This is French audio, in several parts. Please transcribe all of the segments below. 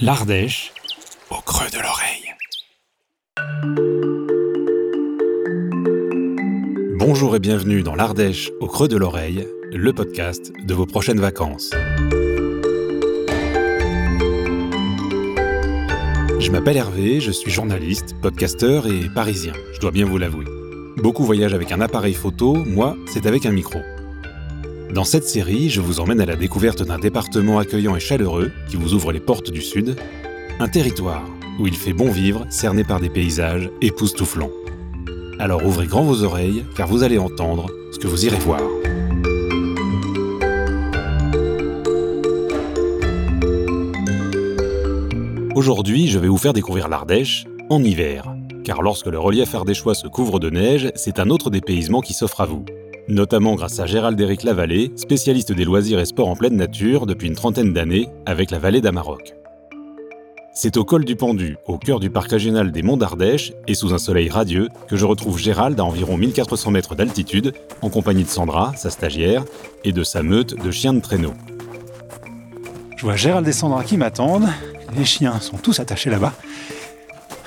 L'Ardèche au creux de l'oreille. Bonjour et bienvenue dans l'Ardèche au creux de l'oreille, le podcast de vos prochaines vacances. Je m'appelle Hervé, je suis journaliste, podcasteur et parisien, je dois bien vous l'avouer. Beaucoup voyagent avec un appareil photo, moi, c'est avec un micro. Dans cette série, je vous emmène à la découverte d'un département accueillant et chaleureux qui vous ouvre les portes du Sud, un territoire où il fait bon vivre, cerné par des paysages époustouflants. Alors ouvrez grand vos oreilles, car vous allez entendre ce que vous irez voir. Aujourd'hui, je vais vous faire découvrir l'Ardèche en hiver, car lorsque le relief ardéchois se couvre de neige, c'est un autre dépaysement qui s'offre à vous notamment grâce à Gérald-Éric Lavallée, spécialiste des loisirs et sports en pleine nature depuis une trentaine d'années avec la vallée d'Amaroc. C'est au col du Pendu, au cœur du parc régional des Monts d'Ardèche et sous un soleil radieux, que je retrouve Gérald à environ 1400 mètres d'altitude, en compagnie de Sandra, sa stagiaire, et de sa meute de chiens de traîneau. Je vois Gérald et Sandra qui m'attendent. Les chiens sont tous attachés là-bas.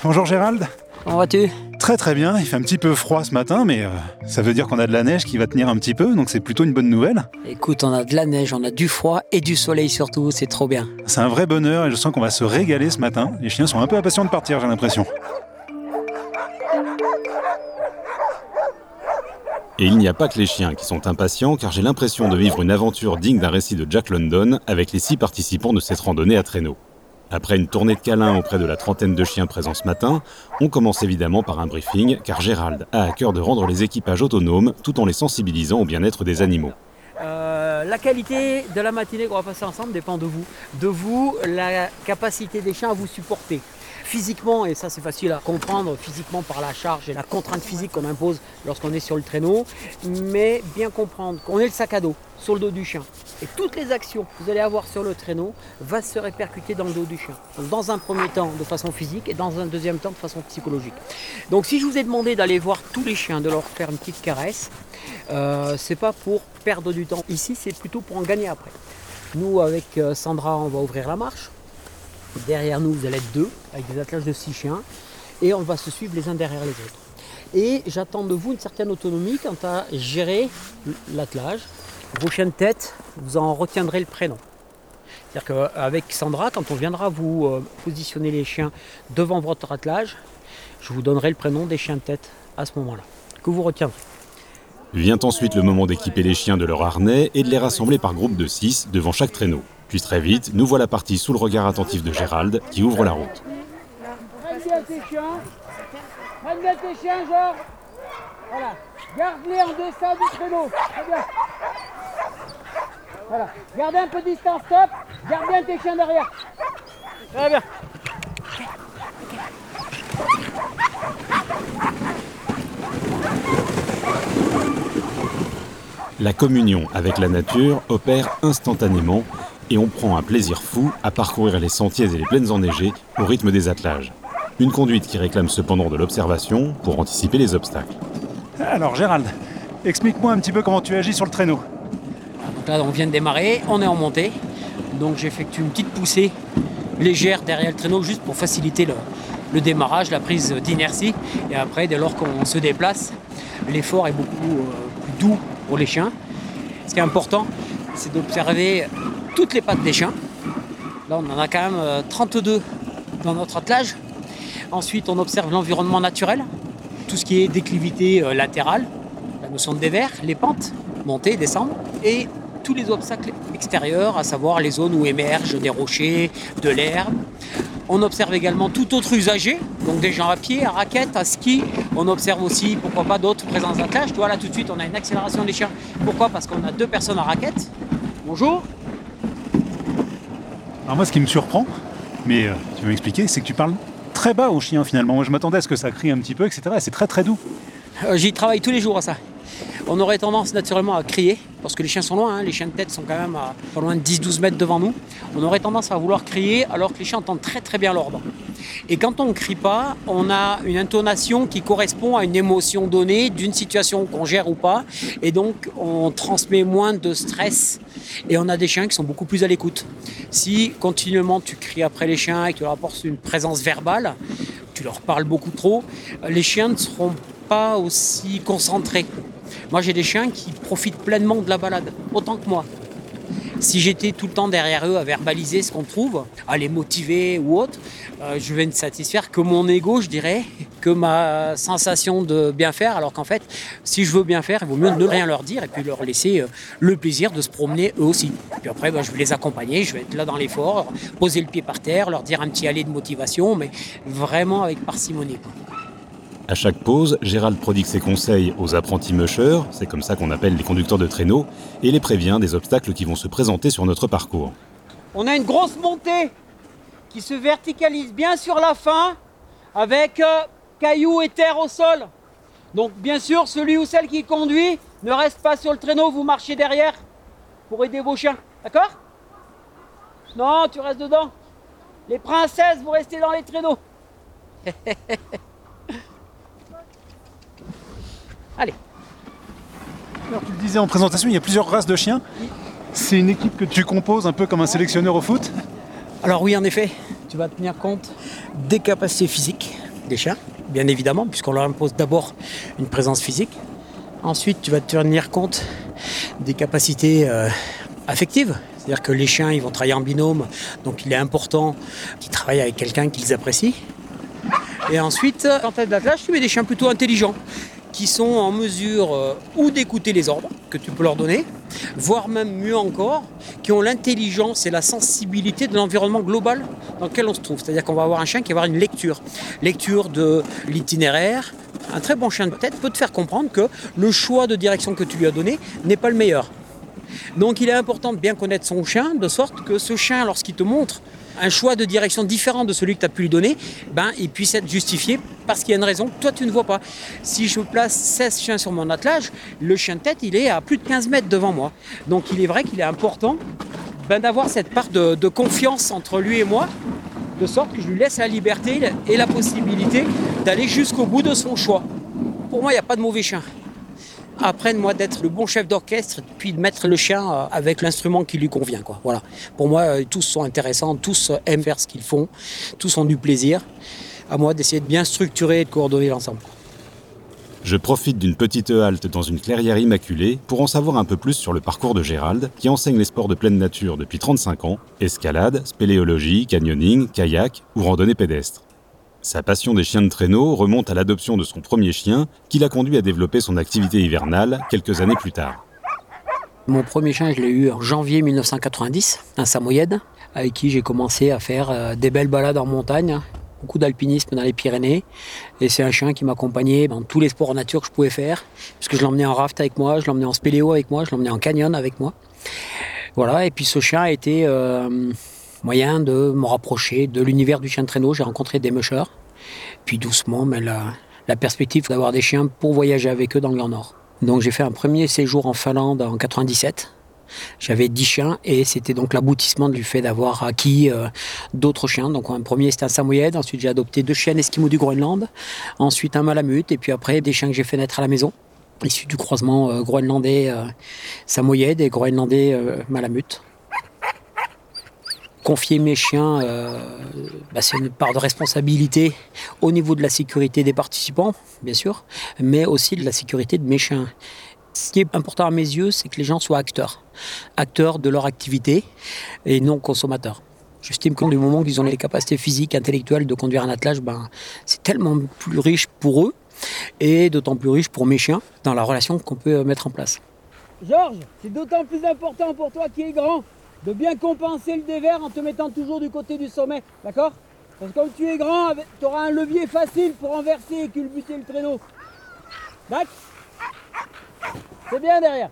Bonjour Gérald. Comment vas-tu? Très très bien, il fait un petit peu froid ce matin, mais euh, ça veut dire qu'on a de la neige qui va tenir un petit peu, donc c'est plutôt une bonne nouvelle. Écoute, on a de la neige, on a du froid et du soleil surtout, c'est trop bien. C'est un vrai bonheur et je sens qu'on va se régaler ce matin. Les chiens sont un peu impatients de partir, j'ai l'impression. Et il n'y a pas que les chiens qui sont impatients, car j'ai l'impression de vivre une aventure digne d'un récit de Jack London avec les six participants de cette randonnée à traîneau. Après une tournée de câlins auprès de la trentaine de chiens présents ce matin, on commence évidemment par un briefing, car Gérald a à cœur de rendre les équipages autonomes tout en les sensibilisant au bien-être des animaux. Euh, la qualité de la matinée qu'on va passer ensemble dépend de vous. De vous, la capacité des chiens à vous supporter physiquement, et ça c'est facile à comprendre physiquement par la charge et la contrainte physique qu'on impose lorsqu'on est sur le traîneau, mais bien comprendre qu'on est le sac à dos sur le dos du chien. Et toutes les actions que vous allez avoir sur le traîneau vont se répercuter dans le dos du chien. dans un premier temps de façon physique et dans un deuxième temps de façon psychologique. Donc si je vous ai demandé d'aller voir tous les chiens, de leur faire une petite caresse, euh, c'est pas pour perdre du temps. Ici c'est plutôt pour en gagner après. Nous avec euh, Sandra on va ouvrir la marche. Derrière nous, vous allez être deux, avec des attelages de six chiens, et on va se suivre les uns derrière les autres. Et j'attends de vous une certaine autonomie quant à gérer l'attelage. Vos chiens de tête, vous en retiendrez le prénom. C'est-à-dire qu'avec Sandra, quand on viendra vous euh, positionner les chiens devant votre attelage, je vous donnerai le prénom des chiens de tête à ce moment-là, que vous retiendrez. Vient ensuite le moment d'équiper les chiens de leur harnais et de les rassembler par groupe de 6 devant chaque traîneau. Puis très vite, nous voilà partis sous le regard attentif de Gérald qui ouvre la route. Voilà. Garde-les en deçà du traîneau. Très bien. Voilà. Gardez un peu de distance, stop. Garde bien tes chiens derrière. Très bien. La communion avec la nature opère instantanément et on prend un plaisir fou à parcourir les sentiers et les plaines enneigées au rythme des attelages. Une conduite qui réclame cependant de l'observation pour anticiper les obstacles. Alors Gérald, explique-moi un petit peu comment tu agis sur le traîneau. là on vient de démarrer, on est en montée, donc j'effectue une petite poussée légère derrière le traîneau juste pour faciliter le, démarrage, la prise d'inertie. Et après, dès lors qu'on se déplace, l'effort est beaucoup euh, plus doux pour les chiens. Ce qui est important, c'est d'observer toutes les pattes des chiens. Là, on en a quand même 32 euh, dans notre attelage. Ensuite, on observe l'environnement naturel, tout ce qui est déclivité euh, latérale, la notion de dévers, les pentes, monter, descendre, et tous les obstacles extérieurs, à savoir les zones où émergent des rochers, de l'herbe. On observe également tout autre usager, donc des gens à pied, à raquette, à ski. On observe aussi, pourquoi pas, d'autres présences d'attelage. Tu vois, là tout de suite, on a une accélération des chiens. Pourquoi? Parce qu'on a deux personnes à raquette. Bonjour, alors moi, ce qui me surprend, mais euh, tu vas m'expliquer, c'est que tu parles très bas aux chiens finalement. Moi, je m'attendais à ce que ça crie un petit peu, etc. c'est très très doux. Euh, j'y travaille tous les jours à ça. On aurait tendance naturellement à crier, parce que les chiens sont loin, hein. les chiens de tête sont quand même à pas loin de 10-12 mètres devant nous. On aurait tendance à vouloir crier alors que les chiens entendent très très bien l'ordre. Et quand on ne crie pas, on a une intonation qui correspond à une émotion donnée, d'une situation qu'on gère ou pas. Et donc, on transmet moins de stress. Et on a des chiens qui sont beaucoup plus à l'écoute. Si continuellement tu cries après les chiens et que tu leur apportes une présence verbale, tu leur parles beaucoup trop, les chiens ne seront pas aussi concentrés. Moi, j'ai des chiens qui profitent pleinement de la balade, autant que moi. Si j'étais tout le temps derrière eux à verbaliser ce qu'on trouve, à les motiver ou autre, euh, je vais ne satisfaire que mon ego, je dirais, que ma sensation de bien faire. Alors qu'en fait, si je veux bien faire, il vaut mieux ne rien leur dire et puis leur laisser euh, le plaisir de se promener eux aussi. Puis après, ben, je vais les accompagner, je vais être là dans l'effort, poser le pied par terre, leur dire un petit aller de motivation, mais vraiment avec parcimonie. À chaque pause, Gérald prodigue ses conseils aux apprentis mushers, c'est comme ça qu'on appelle les conducteurs de traîneau, et les prévient des obstacles qui vont se présenter sur notre parcours. On a une grosse montée qui se verticalise bien sur la fin avec euh, cailloux et terre au sol. Donc bien sûr, celui ou celle qui conduit ne reste pas sur le traîneau, vous marchez derrière pour aider vos chiens. D'accord? Non, tu restes dedans. Les princesses, vous restez dans les traîneaux. Allez. Alors, tu le disais en présentation, il y a plusieurs races de chiens. C'est une équipe que tu composes un peu comme un sélectionneur au foot Alors oui, en effet, tu vas tenir compte des capacités physiques des chiens, bien évidemment, puisqu'on leur impose d'abord une présence physique. Ensuite, tu vas tenir compte des capacités euh, affectives. C'est-à-dire que les chiens, ils vont travailler en binôme, donc il est important qu'ils travaillent avec quelqu'un qu'ils apprécient. Et ensuite, quand tu as de l'attelage, tu mets des chiens plutôt intelligents qui sont en mesure euh, ou d'écouter les ordres que tu peux leur donner, voire même mieux encore, qui ont l'intelligence et la sensibilité de l'environnement global dans lequel on se trouve. C'est-à-dire qu'on va avoir un chien qui va avoir une lecture, lecture de l'itinéraire. Un très bon chien de tête peut te faire comprendre que le choix de direction que tu lui as donné n'est pas le meilleur. Donc il est important de bien connaître son chien, de sorte que ce chien, lorsqu'il te montre un choix de direction différent de celui que tu as pu lui donner, ben, il puisse être justifié parce qu'il y a une raison que toi tu ne vois pas. Si je place 16 chiens sur mon attelage, le chien de tête il est à plus de 15 mètres devant moi. Donc il est vrai qu'il est important ben, d'avoir cette part de, de confiance entre lui et moi, de sorte que je lui laisse la liberté et la possibilité d'aller jusqu'au bout de son choix. Pour moi, il n'y a pas de mauvais chien apprenne moi d'être le bon chef d'orchestre, puis de mettre le chien euh, avec l'instrument qui lui convient. Quoi. Voilà. Pour moi, euh, tous sont intéressants, tous euh, aiment faire ce qu'ils font, tous ont du plaisir. À moi d'essayer de bien structurer et de coordonner l'ensemble. Je profite d'une petite halte dans une clairière immaculée pour en savoir un peu plus sur le parcours de Gérald, qui enseigne les sports de pleine nature depuis 35 ans, escalade, spéléologie, canyoning, kayak ou randonnée pédestre. Sa passion des chiens de traîneau remonte à l'adoption de son premier chien, qui l'a conduit à développer son activité hivernale quelques années plus tard. Mon premier chien, je l'ai eu en janvier 1990, un samoyède, avec qui j'ai commencé à faire euh, des belles balades en montagne, beaucoup d'alpinisme dans les Pyrénées. Et c'est un chien qui m'accompagnait dans tous les sports en nature que je pouvais faire, puisque je l'emmenais en raft avec moi, je l'emmenais en spéléo avec moi, je l'emmenais en canyon avec moi. Voilà, et puis ce chien a été euh, moyen de me rapprocher de l'univers du chien de traîneau. J'ai rencontré des mushers. Puis doucement, mais la, perspective d'avoir des chiens pour voyager avec eux dans le Grand Nord. Donc j'ai fait un premier séjour en Finlande en 97. J'avais 10 chiens et c'était donc l'aboutissement du fait d'avoir acquis euh, d'autres chiens. Donc un premier c'était un samoyède, ensuite j'ai adopté deux chiens esquimaux du Groenland, ensuite un malamute et puis après des chiens que j'ai fait naître à la maison, issus du croisement euh, groenlandais euh, samoyède et groenlandais malamute confier mes chiens, euh, bah, c'est une part de responsabilité au niveau de la sécurité des participants, bien sûr, mais aussi de la sécurité de mes chiens. Ce qui est important à mes yeux, c'est que les gens soient acteurs, acteurs de leur activité et non consommateurs. J'estime qu'au moment qu'ils ont les capacités physiques, intellectuelles de conduire un attelage, ben, c'est tellement plus riche pour eux et d'autant plus riche pour mes chiens dans la relation qu'on peut mettre en place. Georges, c'est d'autant plus important pour toi qui es grand de bien compenser le dévers en te mettant toujours du côté du sommet, d'accord? Parce que comme tu es grand, tu auras un levier facile pour renverser et culbuter le traîneau. D'accord? C'est bien derrière.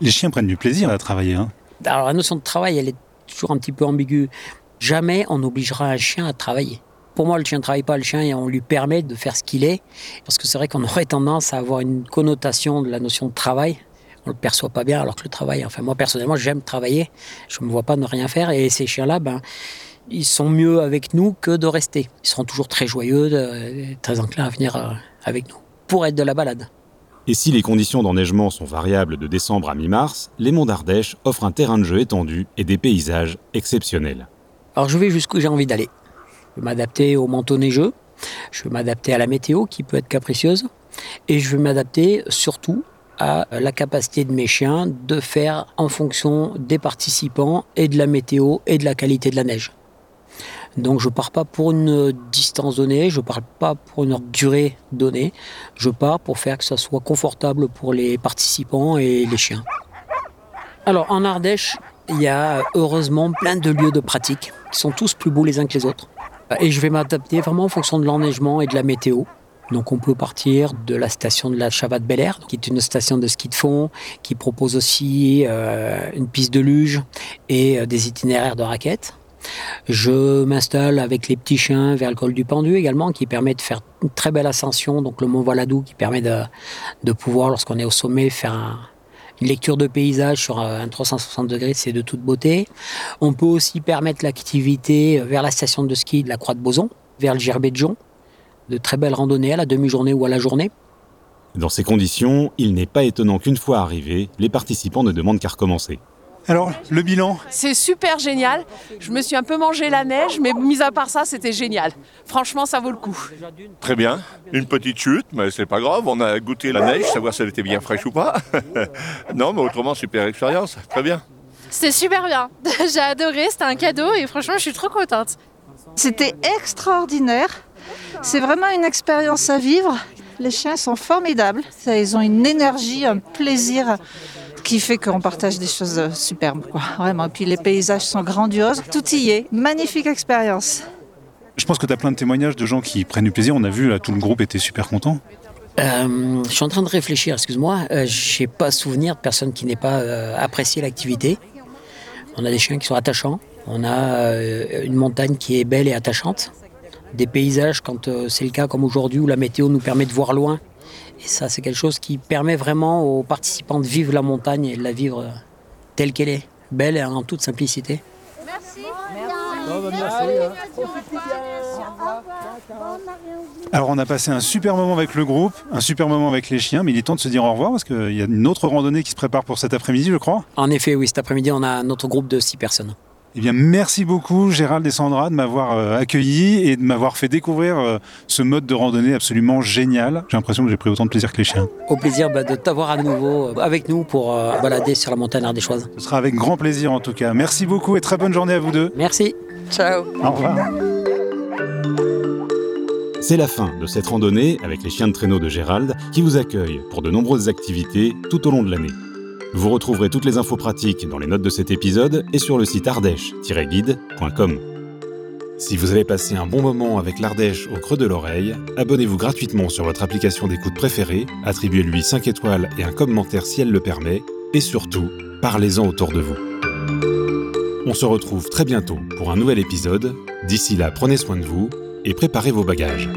Les chiens prennent du plaisir à travailler. Hein. Alors la notion de travail, elle est toujours un petit peu ambiguë. Jamais on obligera un chien à travailler. Pour moi, le chien ne travaille pas, le chien, et on lui permet de faire ce qu'il est. Parce que c'est vrai qu'on aurait tendance à avoir une connotation de la notion de travail on le perçoit pas bien alors que le travail, enfin moi personnellement j'aime travailler, je me vois pas ne rien faire et ces chiens-là, ben ils sont mieux avec nous que de rester. Ils seront toujours très joyeux, très enclins à venir euh, avec nous pour être de la balade. Et si les conditions d'enneigement sont variables de décembre à mi-mars, les monts d'Ardèche offrent un terrain de jeu étendu et des paysages exceptionnels. Alors je vais jusqu'où j'ai envie d'aller. Je vais m'adapter au manteau neigeux, je vais m'adapter à la météo qui peut être capricieuse, et je vais m'adapter surtout à la capacité de mes chiens de faire en fonction des participants et de la météo et de la qualité de la neige. Donc je pars pas pour une distance donnée, je pars pas pour une durée donnée, je pars pour faire que ça soit confortable pour les participants et les chiens. Alors en Ardèche, il y a heureusement plein de lieux de pratique qui sont tous plus beaux les uns que les autres. Et je vais m'adapter vraiment en fonction de l'enneigement et de la météo. Donc on peut partir de la station de la Chavade Bel Air, qui est une station de ski de fond, qui propose aussi euh, une piste de luge et euh, des itinéraires de raquettes. Je m'installe avec les petits chiens vers le col du Pendu également, qui permet de faire une très belle ascension. Donc le mont Voiladou qui permet de, de pouvoir, lorsqu'on est au sommet, faire une lecture de paysage sur un 360 degrés, c'est de toute beauté. On peut aussi permettre l'activité vers la station de ski de la Croix de Boson, vers le Gerbet de. De très belles randonnées à la demi-journée ou à la journée. Dans ces conditions, il n'est pas étonnant qu'une fois arrivés, les participants ne demandent qu'à recommencer. Alors, le bilan? C'est super génial. Je me suis un peu mangé la neige, mais mis à part ça, c'était génial. Franchement, ça vaut le coup. Très bien. Une petite chute, mais c'est pas grave. On a goûté la neige, savoir si elle était bien fraîche ou pas. non, mais autrement, super expérience. Très bien. C'était super bien. J'ai adoré, c'était un cadeau et franchement, je suis trop contente. C'était extraordinaire. C'est vraiment une expérience à vivre. Les chiens sont formidables. Ils ont une énergie, un plaisir qui fait qu'on partage des choses superbes, quoi. Vraiment. Et puis les paysages sont grandioses. Tout y est. Magnifique expérience. Je pense que tu as plein de témoignages de gens qui prennent du plaisir. On a vu, là, tout le groupe était super content. Euh, je suis en train de réfléchir, excuse-moi. Euh, je n'ai pas souvenir de personne qui n'ait pas euh, apprécié l'activité. On a des chiens qui sont attachants. On a une montagne qui est belle et attachante. Des paysages, quand c'est le cas comme aujourd'hui, où la météo nous permet de voir loin et ça, c'est quelque chose qui permet vraiment aux participants de vivre la montagne et de la vivre telle qu'elle est, belle et en toute simplicité. Merci. Alors on a passé un super moment avec le groupe, un super moment avec les chiens, mais il est temps de se dire au revoir parce qu'il y a une autre randonnée qui se prépare pour cet après-midi, je crois. En effet, oui, cet après-midi, on a notre groupe de six personnes. Eh bien, merci beaucoup Gérald et Sandra de m'avoir euh, accueilli et de m'avoir fait découvrir euh, ce mode de randonnée absolument génial. J'ai l'impression que j'ai pris autant de plaisir que les chiens. Au plaisir bah, de t'avoir à nouveau euh, avec nous pour balader sur la montagne choses. Ce sera avec grand plaisir en tout cas. Merci beaucoup et très bonne journée à vous deux. Merci. Ciao. Au revoir. C'est la fin de cette randonnée avec les chiens de traîneau de Gérald qui vous accueille pour de nombreuses activités tout au long de l'année. Vous retrouverez toutes les infos pratiques dans les notes de cet épisode et sur le site ardèche-guide.com. Si vous avez passé un bon moment avec l'Ardèche au creux de l'oreille, abonnez-vous gratuitement sur votre application d'écoute préférée, attribuez-lui 5 étoiles et un commentaire si elle le permet, et surtout, parlez-en autour de vous. On se retrouve très bientôt pour un nouvel épisode. D'ici là, prenez soin de vous et préparez vos bagages.